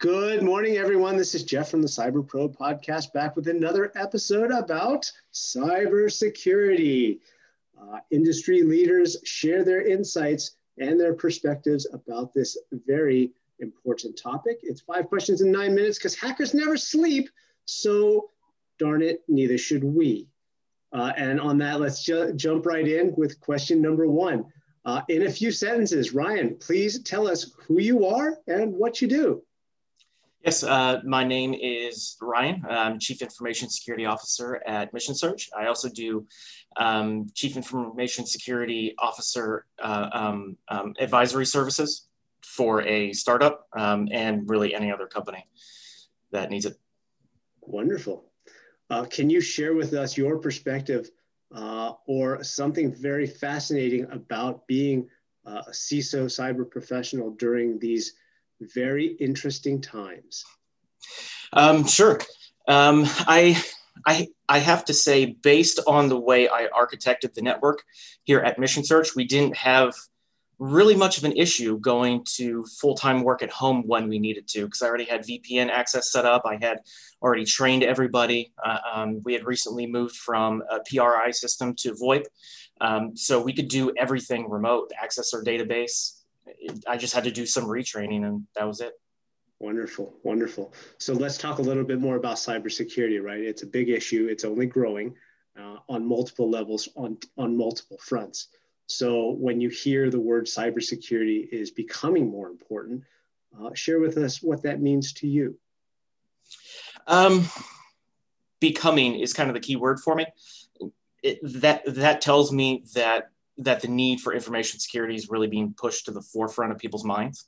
Good morning, everyone. This is Jeff from the Cyber Pro podcast, back with another episode about cybersecurity. Uh, industry leaders share their insights and their perspectives about this very important topic. It's five questions in nine minutes because hackers never sleep. So, darn it, neither should we. Uh, and on that, let's ju- jump right in with question number one. Uh, in a few sentences, Ryan, please tell us who you are and what you do. Yes, uh, my name is Ryan. I'm Chief Information Security Officer at Mission Search. I also do um, Chief Information Security Officer uh, um, um, advisory services for a startup um, and really any other company that needs it. Wonderful. Uh, can you share with us your perspective uh, or something very fascinating about being a CISO cyber professional during these very interesting times. Um, sure. Um, I, I, I have to say, based on the way I architected the network here at Mission Search, we didn't have really much of an issue going to full-time work at home when we needed to because i already had vpn access set up i had already trained everybody uh, um, we had recently moved from a pri system to voip um, so we could do everything remote access our database I just had to do some retraining and that was it. Wonderful, wonderful. So let's talk a little bit more about cybersecurity, right? It's a big issue. It's only growing uh, on multiple levels, on on multiple fronts. So when you hear the word cybersecurity is becoming more important, uh, share with us what that means to you. Um, becoming is kind of the key word for me. It, that that tells me that that the need for information security is really being pushed to the forefront of people's minds.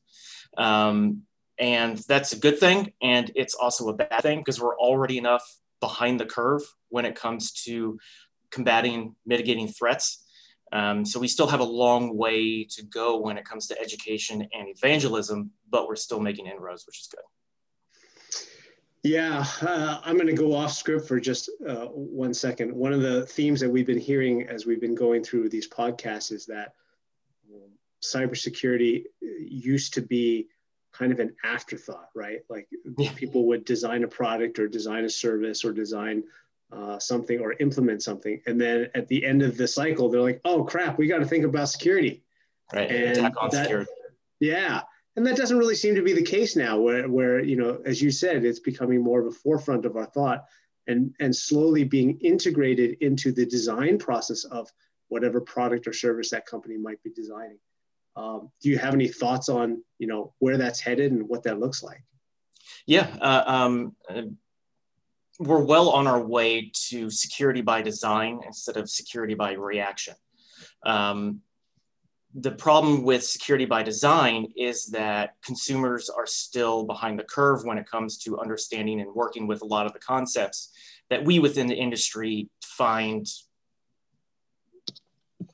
Um, and that's a good thing. And it's also a bad thing because we're already enough behind the curve when it comes to combating, mitigating threats. Um, so we still have a long way to go when it comes to education and evangelism, but we're still making inroads, which is good. Yeah, uh, I'm going to go off script for just uh, one second. One of the themes that we've been hearing as we've been going through these podcasts is that um, cybersecurity used to be kind of an afterthought, right? Like yeah. people would design a product or design a service or design uh, something or implement something, and then at the end of the cycle, they're like, "Oh crap, we got to think about security." Right. And Attack on that, security. Yeah, and that doesn't really seem to be the case now where, where you know as you said it's becoming more of a forefront of our thought and and slowly being integrated into the design process of whatever product or service that company might be designing. Um, do you have any thoughts on you know where that's headed and what that looks like? Yeah uh, um, we're well on our way to security by design instead of security by reaction. Um, the problem with security by design is that consumers are still behind the curve when it comes to understanding and working with a lot of the concepts that we within the industry find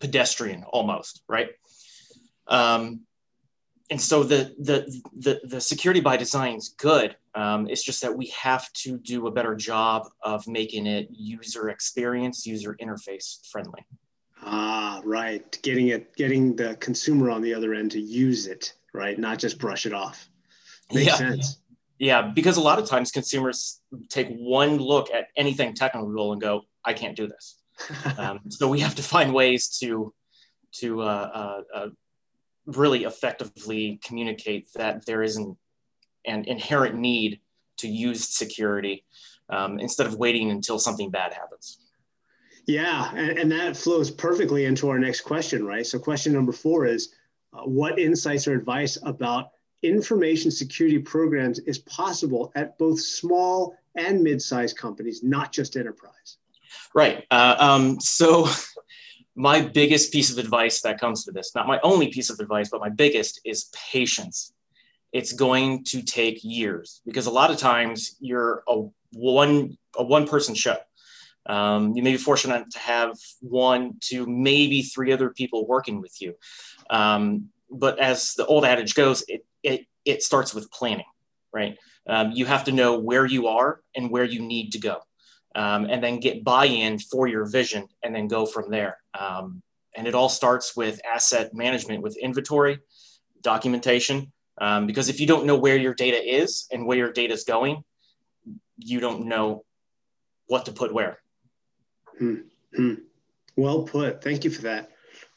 pedestrian almost right? Um, and so the, the the the security by design is good. Um, it's just that we have to do a better job of making it user experience user interface friendly Ah, right. Getting it, getting the consumer on the other end to use it, right? Not just brush it off. Makes yeah. sense. Yeah, because a lot of times consumers take one look at anything technical and go, "I can't do this." um, so we have to find ways to to uh, uh, uh, really effectively communicate that there is an, an inherent need to use security um, instead of waiting until something bad happens. Yeah, and, and, that flows perfectly into our next question, right? So, question number four is uh, What insights or advice about information security programs is possible at both small and mid sized companies, not just enterprise? Right. Uh, um, so, my biggest piece of advice that comes to this, not my only piece of advice, but my biggest is patience. It's going to take years because a lot of times you're a one a one person show um, you may be fortunate to have one, to maybe three other people working with you. Um, but as the old adage goes, it, it, it starts with planning, right? Um, you have to know where you are and where you need to go, um, and then get buy in for your vision and then go from there. Um, and it all starts with asset management with inventory, documentation, Um, because if you don't know where your data is and where your data is going, you don't know what to put where. Hmm. Hmm. Well put. Thank you for that.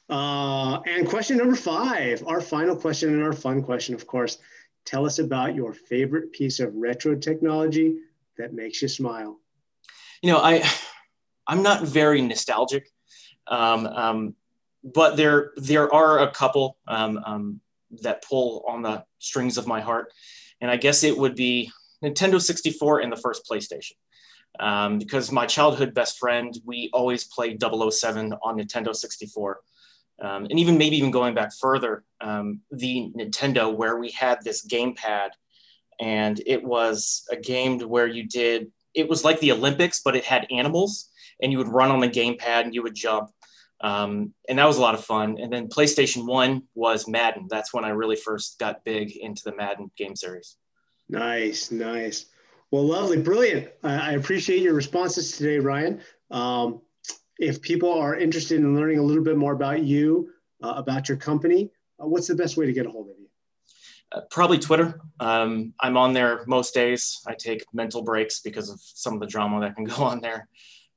Uh, and question number five, our final question and our fun question, of course. Tell us about your favorite piece of retro technology that makes you smile. You know, I I'm not very nostalgic, um, um, but there there are a couple um, um that pull on the strings of my heart, and I guess it would be Nintendo 64 and the first PlayStation. Um, because my childhood best friend, we always played 007 on Nintendo 64. Um, and even maybe even going back further, um, the Nintendo where we had this gamepad, and it was a game where you did it was like the Olympics, but it had animals, and you would run on the gamepad and you would jump, um, and that was a lot of fun. And then PlayStation One was Madden. That's when I really first got big into the Madden game series. Nice, nice. Well, lovely, brilliant. I, I appreciate your responses today, Ryan. Um, if people are interested in learning a little bit more about you, uh, about your company, uh, what's the best way to get a hold of you? Uh, probably Twitter. Um, I'm on there most days. I take mental breaks because of some of the drama that can go on there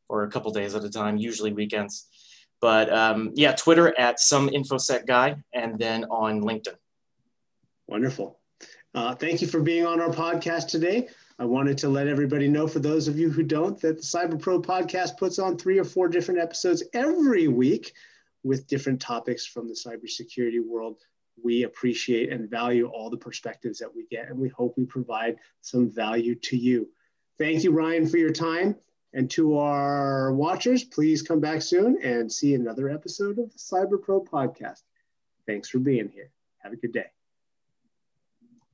for a couple days at a time, usually weekends. But um, yeah, Twitter at some infosec guy, and then on LinkedIn. Wonderful. Uh, thank you for being on our podcast today. I wanted to let everybody know, for those of you who don't, that the Cyber Pro podcast puts on three or four different episodes every week with different topics from the cybersecurity world. We appreciate and value all the perspectives that we get, and we hope we provide some value to you. Thank you, Ryan, for your time. And to our watchers, please come back soon and see another episode of the Cyber Pro podcast. Thanks for being here. Have a good day.